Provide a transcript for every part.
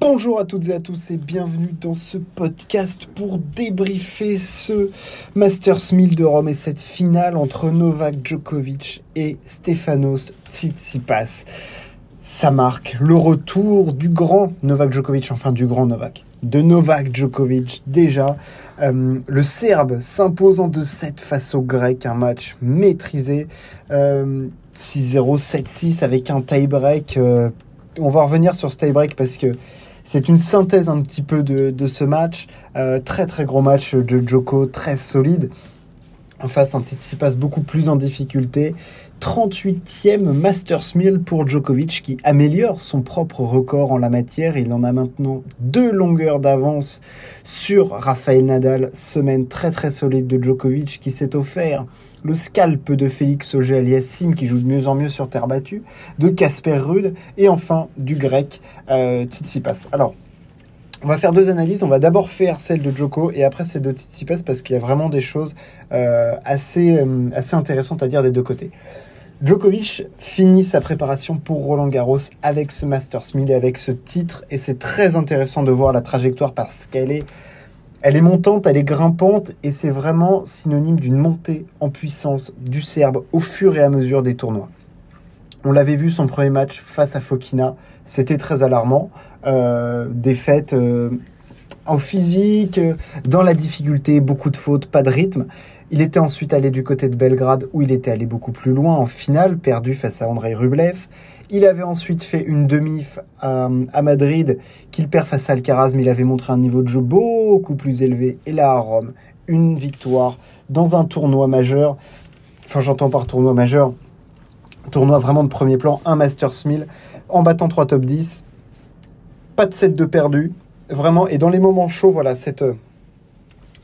Bonjour à toutes et à tous et bienvenue dans ce podcast pour débriefer ce Masters 1000 de Rome et cette finale entre Novak Djokovic et Stefanos Tsitsipas. Ça marque le retour du grand Novak Djokovic, enfin du grand Novak, de Novak Djokovic déjà. Euh, le Serbe s'impose en 2-7 face au Grec, un match maîtrisé. 6-0, euh, 7-6 avec un tie-break. Euh, on va revenir sur ce tie-break parce que c'est une synthèse un petit peu de, ce match. Euh, très très gros match de Joko, très solide. En face, passe beaucoup plus en difficulté. 38e Masters 1000 pour Djokovic qui améliore son propre record en la matière. Il en a maintenant deux longueurs d'avance sur Rafael Nadal. Semaine très très solide de Djokovic qui s'est offert le scalp de Félix Auger-Aliassime qui joue de mieux en mieux sur terre battue, de Casper Rude et enfin du grec euh, Tsitsipas. Alors, on va faire deux analyses. On va d'abord faire celle de Joko et après celle de Tsitsipas parce qu'il y a vraiment des choses euh, assez, euh, assez intéressantes à dire des deux côtés. Djokovic finit sa préparation pour Roland Garros avec ce Masters 1000 et avec ce titre et c'est très intéressant de voir la trajectoire parce qu'elle est elle est montante, elle est grimpante et c'est vraiment synonyme d'une montée en puissance du Serbe au fur et à mesure des tournois. On l'avait vu son premier match face à Fokina, c'était très alarmant. Euh, défaite euh, en physique, dans la difficulté, beaucoup de fautes, pas de rythme. Il était ensuite allé du côté de Belgrade où il était allé beaucoup plus loin en finale, perdu face à Andrei Rublev. Il avait ensuite fait une demi à, Madrid qu'il perd face à Alcaraz, mais il avait montré un niveau de jeu beaucoup plus élevé. Et là à Rome, une victoire dans un tournoi majeur. Enfin, j'entends par tournoi majeur, tournoi vraiment de premier plan, un Masters 1000, en battant trois top 10. Pas de set de perdu, vraiment. Et dans les moments chauds, voilà, cette,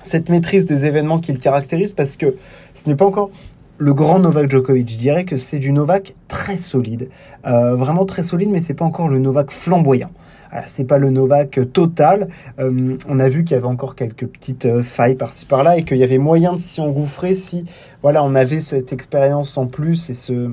cette maîtrise des événements qui le caractérise, parce que ce n'est pas encore le grand Novak Djokovic. Je dirais que c'est du Novak très solide, euh, vraiment très solide, mais c'est pas encore le Novak flamboyant. C'est pas le Novak total. Euh, on a vu qu'il y avait encore quelques petites euh, failles par-ci par-là et qu'il y avait moyen de s'y engouffrer si voilà on avait cette expérience en plus et ce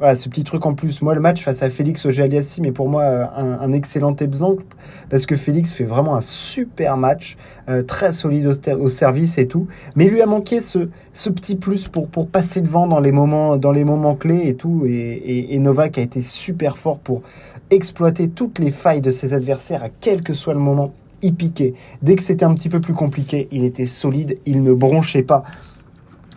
ce petit truc en plus. Moi, le match face à Félix Auger-Aliassime est pour moi euh, un, excellent exemple parce que Félix fait vraiment un super match, euh, très solide au, service et tout. Mais lui a manqué ce, ce petit plus pour, pour passer devant dans les moments, dans les moments clés et tout. Et, et, Novak a été super fort pour exploiter toutes les failles de ses adversaires à quel que soit le moment. Il piquait. Dès que c'était un petit peu plus compliqué, il était solide, il ne bronchait pas.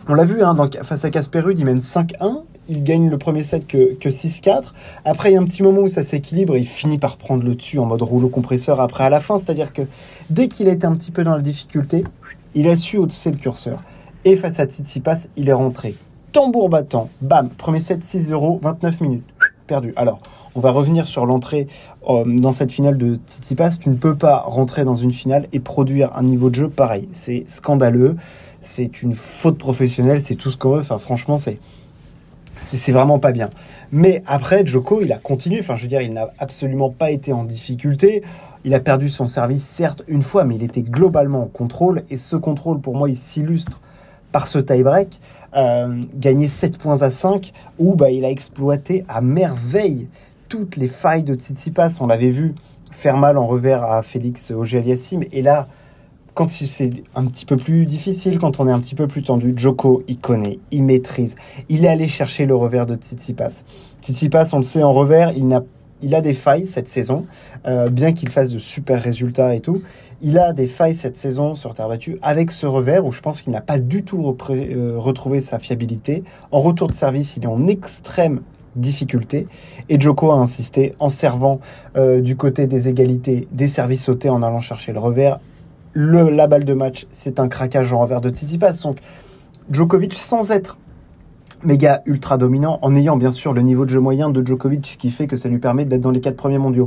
On l'a vu, hein, face à Casper Ruud, il mène 5-1 il gagne le premier set que, que 6-4. Après, il y a un petit moment où ça s'équilibre et il finit par prendre le dessus en mode rouleau compresseur après à la fin. C'est-à-dire que dès qu'il a été un petit peu dans la difficulté, il a su hausser le curseur. Et face à Tsitsipas, il est rentré. Tambour battant, bam, premier set 6-0, 29 minutes, perdu. Alors, on va revenir sur l'entrée euh, dans cette finale de Tsitsipas. Tu ne peux pas rentrer dans une finale et produire un niveau de jeu pareil. C'est scandaleux, c'est une faute professionnelle, c'est tout ce qu'on veut. Enfin, franchement, c'est c'est vraiment pas bien. Mais après, Joko, il a continué. Enfin, je veux dire, il n'a absolument pas été en difficulté. Il a perdu son service, certes, une fois, mais il était globalement en contrôle. Et ce contrôle, pour moi, il s'illustre par ce tie-break. Euh, gagné 7 points à 5, où bah, il a exploité à merveille toutes les failles de Tsitsipas. On l'avait vu faire mal en revers à Félix Auger-Aliassime. Et là, quand c'est un petit peu plus difficile, quand on est un petit peu plus tendu, Joko, il connaît, il maîtrise. Il est allé chercher le revers de Tsitsipas. Tsitsipas, on le sait en revers, il a, des failles cette saison, euh, bien qu'il fasse de super résultats et tout. Il a des failles cette saison sur terre battue avec ce revers où je pense qu'il n'a pas du tout euh, retrouvé sa fiabilité. En retour de service, il est en extrême difficulté. Et Joko a insisté en servant euh, du côté des égalités des services sautés en allant chercher le revers la balle de match, c'est un craquage en revers de Tsitsipas. Donc, Djokovic, sans être méga ultra dominant, en ayant bien sûr le niveau de jeu moyen de Djokovic qui fait que ça lui permet d'être dans les quatre premiers mondiaux.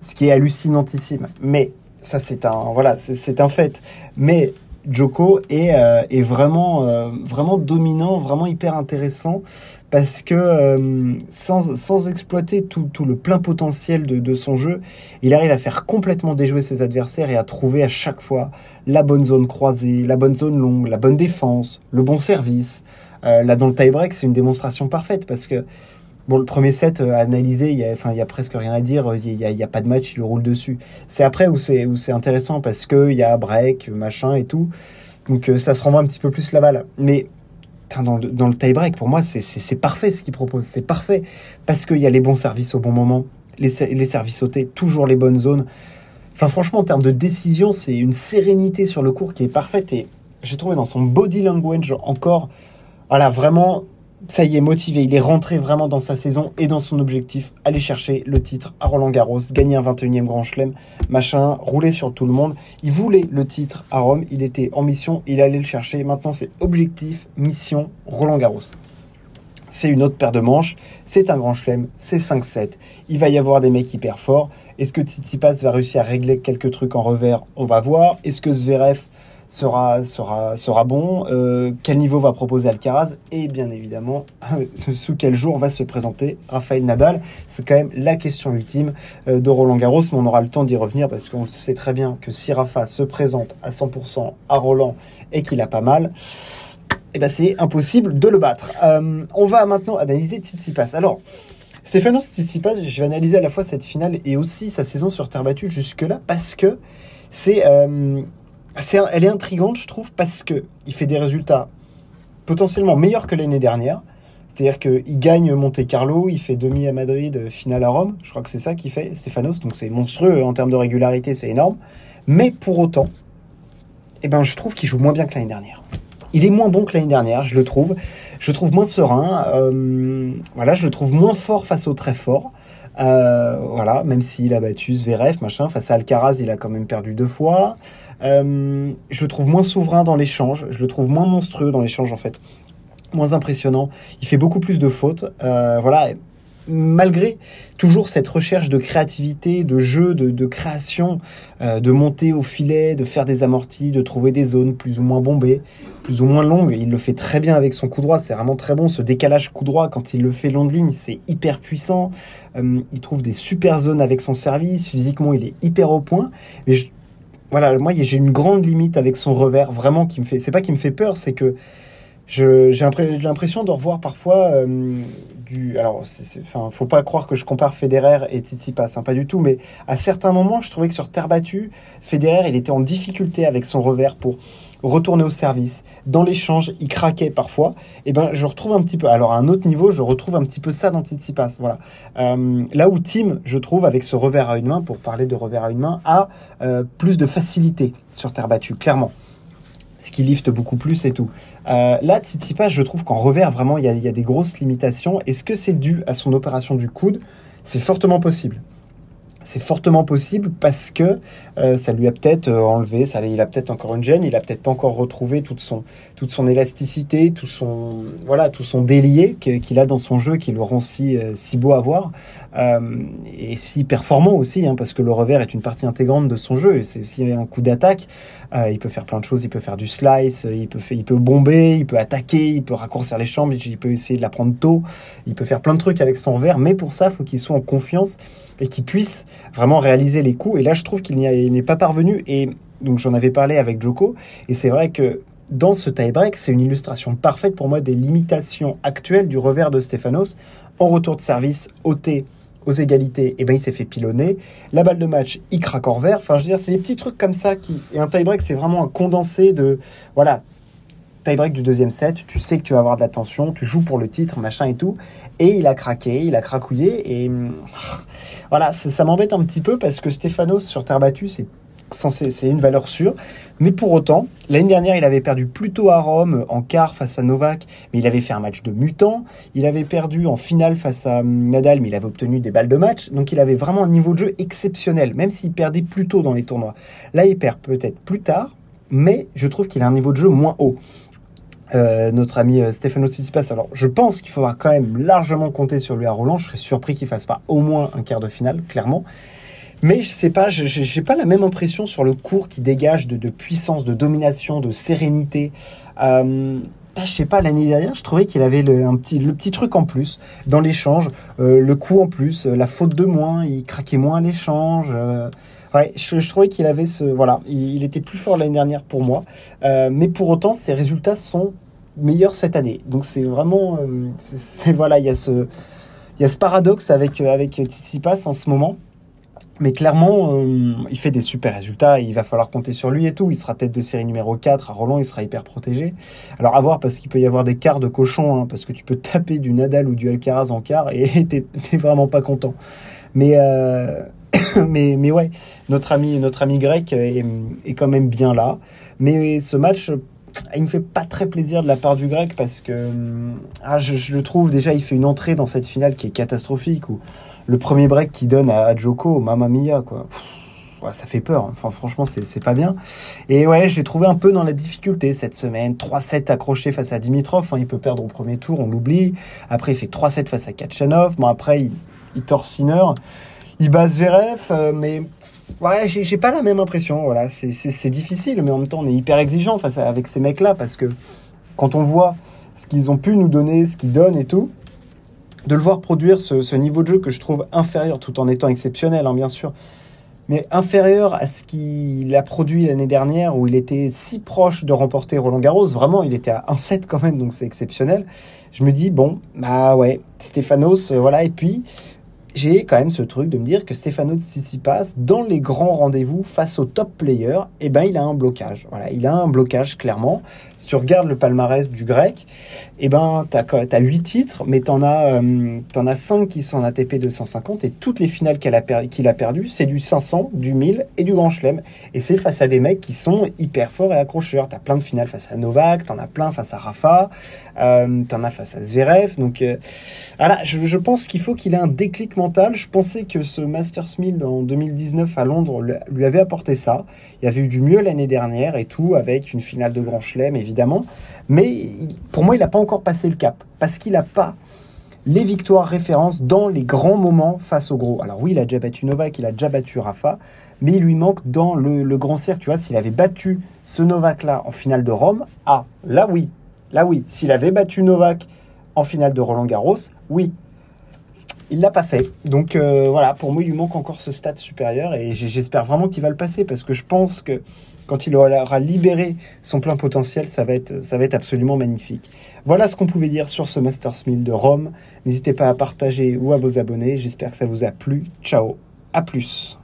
Ce qui est hallucinantissime. Mais ça, c'est un, voilà, c'est un fait. Mais Joko est, euh, vraiment, euh, vraiment dominant, vraiment hyper intéressant parce que euh, sans, sans, exploiter tout, tout, le plein potentiel de, de, son jeu, il arrive à faire complètement déjouer ses adversaires et à trouver à chaque fois la bonne zone croisée, la bonne zone longue, la bonne défense, le bon service. là, dans le tie-break, c'est une démonstration parfaite parce que Bon, le premier set euh, analysé, il y a, y a presque rien à dire. Il n'y a, pas de match, il le roule dessus. C'est après où c'est c'est intéressant parce que il y a break, machin et tout. Donc euh, ça se renvoie un petit peu plus la balle. Mais dans le, dans le tie-break, pour moi, c'est parfait ce qu'il propose. C'est parfait parce qu'il y a les bons services au bon moment, les, les services sautés, toujours les bonnes zones. Enfin, franchement, en termes de décision, c'est une sérénité sur le cours qui est parfaite. Et j'ai trouvé dans son body language encore, voilà, vraiment ça y est, motivé. Il est rentré vraiment dans sa saison et dans son objectif. Aller chercher le titre à Roland Garros, gagner un 21e Grand Chelem, machin, rouler sur tout le monde. Il voulait le titre à Rome. Il était en mission. Il allait le chercher. Maintenant, c'est objectif, mission, Roland Garros. C'est une autre paire de manches. C'est un Grand Chelem. C'est 5-7. Il va y avoir des mecs hyper forts. Est-ce que Tsitsipas va réussir à régler quelques trucs en revers? On va voir. Est-ce que Zverev sera, sera, sera bon, euh, quel niveau va proposer Alcaraz et bien évidemment sous quel jour va se présenter Raphaël Nadal. C'est quand même la question ultime euh, de Roland Garros, mais on aura le temps d'y revenir parce qu'on sait très bien que si Rafa se présente à 100% à Roland et qu'il a pas mal, eh ben c'est impossible de le battre. Euh, on va maintenant analyser Tsitsipas. Alors, Stéphano Tsitsipas, je vais analyser à la fois cette finale et aussi sa saison sur terre battue jusque-là parce que c'est elle est intrigante, je trouve, parce que il fait des résultats potentiellement meilleurs que l'année dernière. C'est-à-dire qu'il gagne Monte Carlo, il fait demi à Madrid, finale à Rome. Je crois que c'est ça qu'il fait, Stéphanos. Donc c'est monstrueux en termes de régularité, c'est énorme. Mais pour autant, eh ben, je trouve qu'il joue moins bien que l'année dernière. Il est moins bon que l'année dernière, je le trouve. Je le trouve moins serein. Euh, voilà, je le trouve moins fort face au très fort. Euh, voilà, même s'il a battu Zverev, machin, face à Alcaraz, il a quand même perdu deux fois. Euh, je le trouve moins souverain dans l'échange, je le trouve moins monstrueux dans l'échange en fait, moins impressionnant. Il fait beaucoup plus de fautes. Euh, voilà, malgré toujours cette recherche de créativité, de jeu, de, création, euh, de monter au filet, de faire des amortis, de trouver des zones plus ou moins bombées, plus ou moins longues. Il le fait très bien avec son coup droit, c'est vraiment très bon. Ce décalage coup droit, quand il le fait long de ligne, c'est hyper puissant. il trouve des super zones avec son service. Physiquement, il est hyper au point. Mais voilà, moi j'ai une grande limite avec son revers, vraiment qui me fait. C'est pas qui me fait peur, c'est que j'ai l'impression de revoir parfois euh, du. Alors, enfin, faut pas croire que je compare Federer et Tsitsipas, hein, pas du tout, mais à certains moments, je trouvais que sur terre battue, Federer, il était en difficulté avec son revers pour retourner au service. Dans l'échange, il craquait parfois. Et eh ben, je retrouve un petit peu. Alors, à un autre niveau, je retrouve un petit peu ça dans Tsitsipas. Voilà. Euh, là où Tim, je trouve, avec ce revers à une main, pour parler de revers à une main, a euh, plus de facilité sur terre battue, clairement. Ce qui lifte beaucoup plus et tout. Euh, là, Tsitsipas, je trouve qu'en revers, vraiment, il y, a des grosses limitations. Est-ce que c'est dû à son opération du coude? C'est fortement possible c'est fortement possible parce que euh, ça lui a peut-être euh, enlevé, ça, il a peut-être encore une gêne, il a peut-être pas encore retrouvé toute son, toute son élasticité, tout son, voilà, tout son délié qu'il a dans son jeu qui le rend si beau à voir et si performant aussi, hein, parce que le revers est une partie intégrante de son jeu et c'est aussi un coup d'attaque. il peut faire plein de choses, il peut faire du slice, il peut, il peut bomber, il peut attaquer, il peut raccourcir les chambres, il peut essayer de la prendre tôt, il peut faire plein de trucs avec son revers, mais pour ça, il faut qu'il soit en confiance et qui puisse vraiment réaliser les coups. Et là, je trouve qu'il n'est pas parvenu. Et donc, j'en avais parlé avec Joko. Et c'est vrai que dans ce tie-break, c'est une illustration parfaite pour moi des limitations actuelles du revers de Stefanos. En retour de service, ôté aux égalités, et eh ben il s'est fait pilonner. La balle de match, il craque en revers. Enfin, je veux dire, c'est des petits trucs comme ça qui. Et un tie-break, c'est vraiment un condensé de. Voilà, tie-break du deuxième set, tu sais que tu vas avoir de la tension, tu joues pour le titre, machin et tout. Et il a craqué, il a cracouillé. Et voilà, ça, m'embête un petit peu parce que Stéphanos sur terre battue, c'est c'est une valeur sûre. Mais pour autant, l'année dernière, il avait perdu plutôt à Rome en quart face à Novak, mais il avait fait un match de mutant. Il avait perdu en finale face à hum, Nadal, mais il avait obtenu des balles de match. Donc il avait vraiment un niveau de jeu exceptionnel, même s'il perdait plus tôt dans les tournois. Là, il perd peut-être plus tard, mais je trouve qu'il a un niveau de jeu moins haut. Euh, notre ami euh, Stefano Tsitsipas. Alors, je pense qu'il faudra quand même largement compter sur lui à Roland. Je serais surpris qu'il fasse pas au moins un quart de finale, clairement. Mais je sais pas, je n'ai pas la même impression sur le cours qui dégage de, puissance, de domination, de sérénité. Euh, je sais pas, l'année dernière, je trouvais qu'il avait le, petit, le petit truc en plus dans l'échange, euh, le coup en plus, la faute de moins, il craquait moins à l'échange. Ouais, je, trouvais qu'il avait ce. Voilà, il, était plus fort l'année dernière pour moi. Euh, mais pour autant, ses résultats sont meilleurs cette année. Donc c'est vraiment. Euh, c'est voilà, il y a ce. il y a ce paradoxe avec, avec Tsitsipas en ce moment. Mais clairement, euh, il fait des super résultats. Il va falloir compter sur lui et tout. Il sera tête de série numéro 4. À Roland, il sera hyper protégé. Alors, à voir, parce qu'il peut y avoir des quarts de cochon. Hein, parce que tu peux taper du Nadal ou du Alcaraz en quart et t'es vraiment pas content. Mais, euh, mais, mais ouais, notre ami, notre ami grec est, est, quand même bien là. Mais ce match, il me fait pas très plaisir de la part du grec parce que ah, je, je, le trouve déjà, il fait une entrée dans cette finale qui est catastrophique. Où, le premier break qu'il donne à, Joko, Mamma Mia, quoi. ça fait peur. Hein. Enfin, franchement, c'est pas bien. Et ouais, je l'ai trouvé un peu dans la difficulté cette semaine. 3-7 accrochés face à Dimitrov. il peut perdre au premier tour, on l'oublie. Après, il fait 3-7 face à Kachanov. Bon, après, il, il tord Sinner. Il base Zverev, euh, mais ouais, j'ai pas la même impression. Voilà, c'est difficile, mais en même temps, on est hyper exigeant face à, avec ces mecs-là parce que quand on voit ce qu'ils ont pu nous donner, ce qu'ils donnent et tout, de le voir produire ce, niveau de jeu que je trouve inférieur, tout en étant exceptionnel, hein, bien sûr, mais inférieur à ce qu'il a produit l'année dernière, où il était si proche de remporter Roland Garros. Vraiment, il était à 1-7 quand même, donc c'est exceptionnel. Je me dis, bon, bah ouais, Stéphanos, euh, voilà, et puis j'ai quand même ce truc de me dire que Stefano Tsitsipas, dans les grands rendez-vous face aux top players, eh ben, il a un blocage. Voilà, il a un blocage clairement. Si tu regardes le palmarès du grec, eh ben, tu as, 8 titres, mais tu en, euh, as 5 qui sont en ATP 250 et toutes les finales qu'il a, qu'il a perdues, c'est du 500, du 1000 et du Grand Chelem. Et c'est face à des mecs qui sont hyper forts et accrocheurs. Tu as plein de finales face à Novak, tu en as plein face à Rafa, euh, tu en as face à Zverev. Donc euh, voilà, je, je pense qu'il faut qu'il ait un déclic je pensais que ce Masters 1000 en 2019 à Londres lui avait apporté ça. Il y avait eu du mieux l'année dernière et tout, avec une finale de Grand Chelem évidemment. Mais pour moi, il n'a pas encore passé le cap parce qu'il n'a pas les victoires références dans les grands moments face au gros. Alors oui, il a déjà battu Novak, il a déjà battu Rafa, mais il lui manque dans le, grand cercle. Tu vois, s'il avait battu ce Novak-là en finale de Rome, ah, là oui, là oui. S'il avait battu Novak en finale de Roland Garros, oui, il l'a pas fait. Donc euh, voilà, pour moi, il lui manque encore ce stade supérieur et j'espère vraiment qu'il va le passer parce que je pense que quand il aura libéré son plein potentiel, ça va être, absolument magnifique. Voilà ce qu'on pouvait dire sur ce Masters 1000 de Rome. N'hésitez pas à partager ou à vous abonner. J'espère que ça vous a plu. Ciao, à plus.